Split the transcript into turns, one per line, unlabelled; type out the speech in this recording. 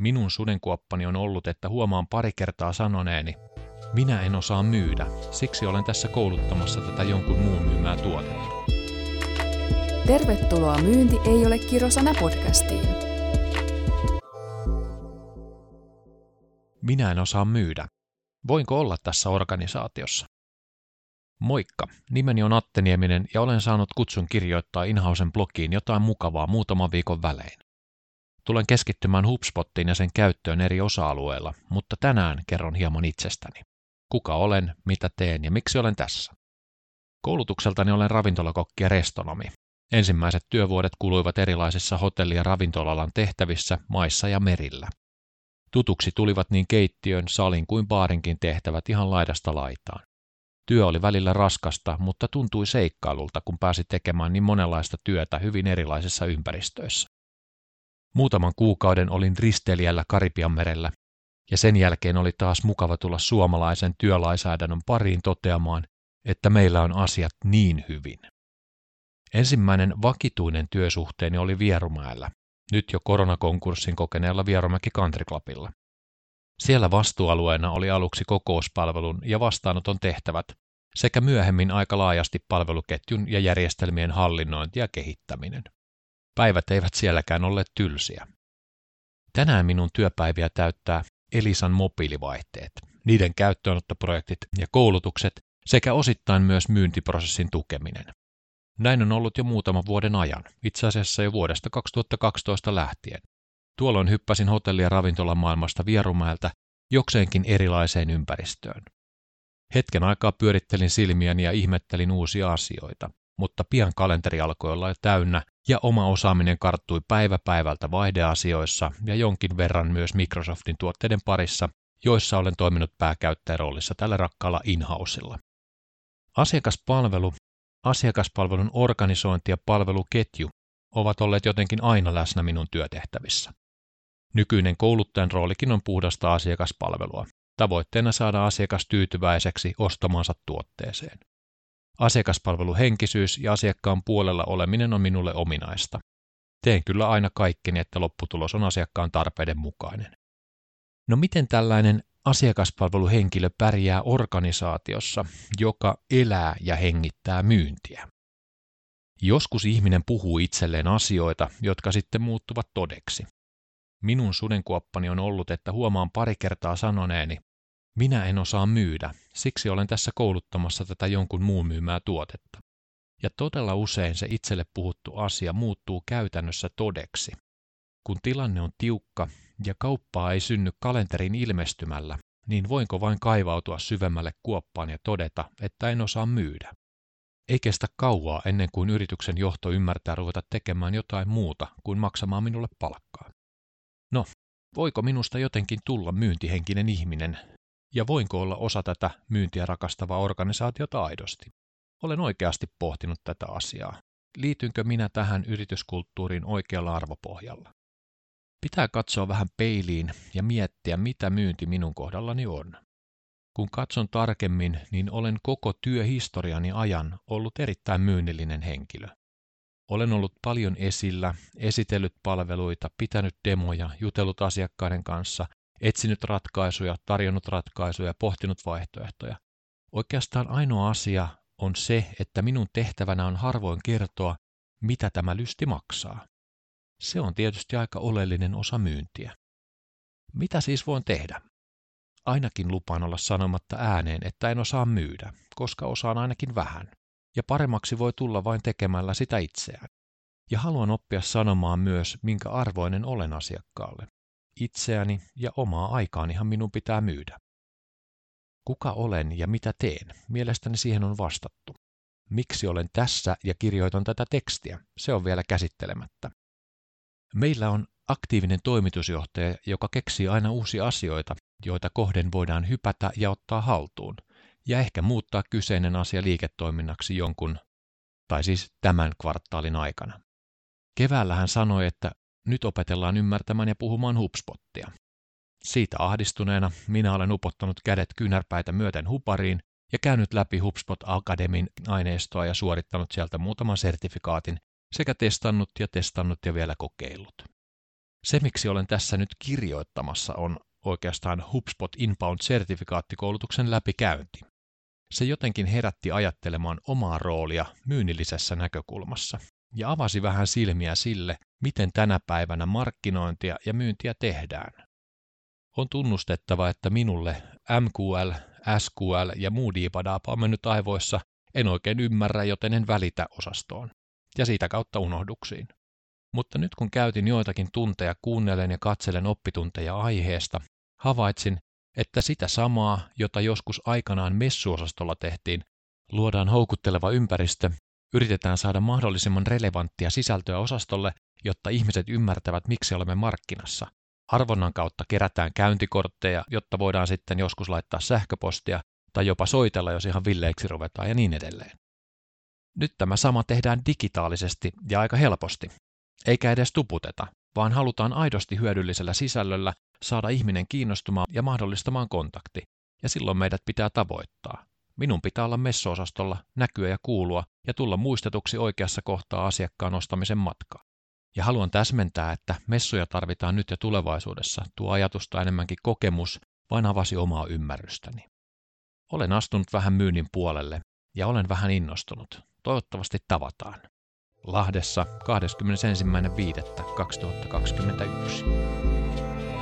Minun sudenkuoppani on ollut, että huomaan pari kertaa sanoneeni, minä en osaa myydä, siksi olen tässä kouluttamassa tätä jonkun muun myymää tuotetta.
Tervetuloa Myynti ei ole kirosana podcastiin.
Minä en osaa myydä. Voinko olla tässä organisaatiossa? Moikka, nimeni on Atte Nieminen ja olen saanut kutsun kirjoittaa Inhausen blogiin jotain mukavaa muutaman viikon välein. Tulen keskittymään HubSpottiin ja sen käyttöön eri osa-alueilla, mutta tänään kerron hieman itsestäni. Kuka olen, mitä teen ja miksi olen tässä. Koulutukseltani olen ravintolakokki ja restonomi. Ensimmäiset työvuodet kuluivat erilaisissa hotelli- ja ravintolalan tehtävissä maissa ja merillä. Tutuksi tulivat niin keittiön, salin kuin baarinkin tehtävät ihan laidasta laitaan. Työ oli välillä raskasta, mutta tuntui seikkailulta, kun pääsi tekemään niin monenlaista työtä hyvin erilaisissa ympäristöissä. Muutaman kuukauden olin risteilijällä Karipianmerellä, ja sen jälkeen oli taas mukava tulla suomalaisen työlainsäädännön pariin toteamaan, että meillä on asiat niin hyvin. Ensimmäinen vakituinen työsuhteeni oli Vierumäellä, nyt jo koronakonkurssin kokeneella Vierumäki Country Clubilla. Siellä vastuualueena oli aluksi kokouspalvelun ja vastaanoton tehtävät sekä myöhemmin aika laajasti palveluketjun ja järjestelmien hallinnointi ja kehittäminen. Päivät eivät sielläkään olleet tylsiä. Tänään minun työpäiviä täyttää Elisan mobiilivaihteet, niiden käyttöönottoprojektit ja koulutukset sekä osittain myös myyntiprosessin tukeminen. Näin on ollut jo muutaman vuoden ajan, itse asiassa jo vuodesta 2012 lähtien. Tuolloin hyppäsin hotelli- ja ravintolamaailmasta Vierumäeltä jokseenkin erilaiseen ympäristöön. Hetken aikaa pyörittelin silmiäni ja ihmettelin uusia asioita, mutta pian kalenteri alkoi olla jo täynnä ja oma osaaminen karttui päivä päivältä vaihdeasioissa ja jonkin verran myös Microsoftin tuotteiden parissa, joissa olen toiminut pääkäyttäjäroolissa tällä rakkaalla inhausilla. Asiakaspalvelu, asiakaspalvelun organisointi ja palveluketju ovat olleet jotenkin aina läsnä minun työtehtävissä. Nykyinen kouluttajan roolikin on puhdasta asiakaspalvelua, tavoitteena saada asiakas tyytyväiseksi ostamansa tuotteeseen. Asiakaspalveluhenkisyys ja asiakkaan puolella oleminen on minulle ominaista. Teen kyllä aina kaikkeni, että lopputulos on asiakkaan tarpeiden mukainen. No miten tällainen asiakaspalveluhenkilö pärjää organisaatiossa, joka elää ja hengittää myyntiä? Joskus ihminen puhuu itselleen asioita, jotka sitten muuttuvat todeksi. Minun sudenkuoppani on ollut, että huomaan pari kertaa sanoneeni, minä en osaa myydä, siksi olen tässä kouluttamassa tätä jonkun muun myymää tuotetta. Ja todella usein se itselle puhuttu asia muuttuu käytännössä todeksi. Kun tilanne on tiukka ja kauppaa ei synny kalenterin ilmestymällä, niin voinko vain kaivautua syvemmälle kuoppaan ja todeta, että en osaa myydä. Ei kestä kauaa ennen kuin yrityksen johto ymmärtää ruveta tekemään jotain muuta kuin maksamaan minulle palkkaa. No, voiko minusta jotenkin tulla myyntihenkinen ihminen, ja voinko olla osa tätä myyntiä rakastavaa organisaatiota aidosti? Olen oikeasti pohtinut tätä asiaa. Liitynkö minä tähän yrityskulttuuriin oikealla arvopohjalla? Pitää katsoa vähän peiliin ja miettiä, mitä myynti minun kohdallani on. Kun katson tarkemmin, niin olen koko työhistoriani ajan ollut erittäin myynnillinen henkilö. Olen ollut paljon esillä, esitellyt palveluita, pitänyt demoja, jutellut asiakkaiden kanssa etsinyt ratkaisuja, tarjonnut ratkaisuja, pohtinut vaihtoehtoja. Oikeastaan ainoa asia on se, että minun tehtävänä on harvoin kertoa, mitä tämä lysti maksaa. Se on tietysti aika oleellinen osa myyntiä. Mitä siis voin tehdä? Ainakin lupaan olla sanomatta ääneen, että en osaa myydä, koska osaan ainakin vähän. Ja paremmaksi voi tulla vain tekemällä sitä itseään. Ja haluan oppia sanomaan myös, minkä arvoinen olen asiakkaalle itseäni ja omaa aikaanihan minun pitää myydä. Kuka olen ja mitä teen? Mielestäni siihen on vastattu. Miksi olen tässä ja kirjoitan tätä tekstiä? Se on vielä käsittelemättä. Meillä on aktiivinen toimitusjohtaja, joka keksii aina uusia asioita, joita kohden voidaan hypätä ja ottaa haltuun, ja ehkä muuttaa kyseinen asia liiketoiminnaksi jonkun, tai siis tämän kvartaalin aikana. Keväällä hän sanoi, että nyt opetellaan ymmärtämään ja puhumaan HubSpottia. Siitä ahdistuneena minä olen upottanut kädet kynärpäitä myöten hupariin ja käynyt läpi HubSpot Akademin aineistoa ja suorittanut sieltä muutaman sertifikaatin sekä testannut ja testannut ja vielä kokeillut. Se, miksi olen tässä nyt kirjoittamassa, on oikeastaan HubSpot Inbound-sertifikaattikoulutuksen läpikäynti. Se jotenkin herätti ajattelemaan omaa roolia myynnillisessä näkökulmassa ja avasi vähän silmiä sille, miten tänä päivänä markkinointia ja myyntiä tehdään. On tunnustettava, että minulle MQL, SQL ja muu diipadaapa on mennyt aivoissa, en oikein ymmärrä, joten en välitä osastoon. Ja siitä kautta unohduksiin. Mutta nyt kun käytin joitakin tunteja kuunnellen ja katselen oppitunteja aiheesta, havaitsin, että sitä samaa, jota joskus aikanaan messuosastolla tehtiin, luodaan houkutteleva ympäristö, yritetään saada mahdollisimman relevanttia sisältöä osastolle, jotta ihmiset ymmärtävät, miksi olemme markkinassa. Arvonnan kautta kerätään käyntikortteja, jotta voidaan sitten joskus laittaa sähköpostia tai jopa soitella, jos ihan villeiksi ruvetaan ja niin edelleen. Nyt tämä sama tehdään digitaalisesti ja aika helposti, eikä edes tuputeta, vaan halutaan aidosti hyödyllisellä sisällöllä saada ihminen kiinnostumaan ja mahdollistamaan kontakti, ja silloin meidät pitää tavoittaa. Minun pitää olla messoosastolla, näkyä ja kuulua ja tulla muistetuksi oikeassa kohtaa asiakkaan ostamisen matkaa. Ja haluan täsmentää, että messuja tarvitaan nyt ja tulevaisuudessa. Tuo ajatusta enemmänkin kokemus vain avasi omaa ymmärrystäni. Olen astunut vähän myynnin puolelle ja olen vähän innostunut. Toivottavasti tavataan. Lahdessa 21.5.2021.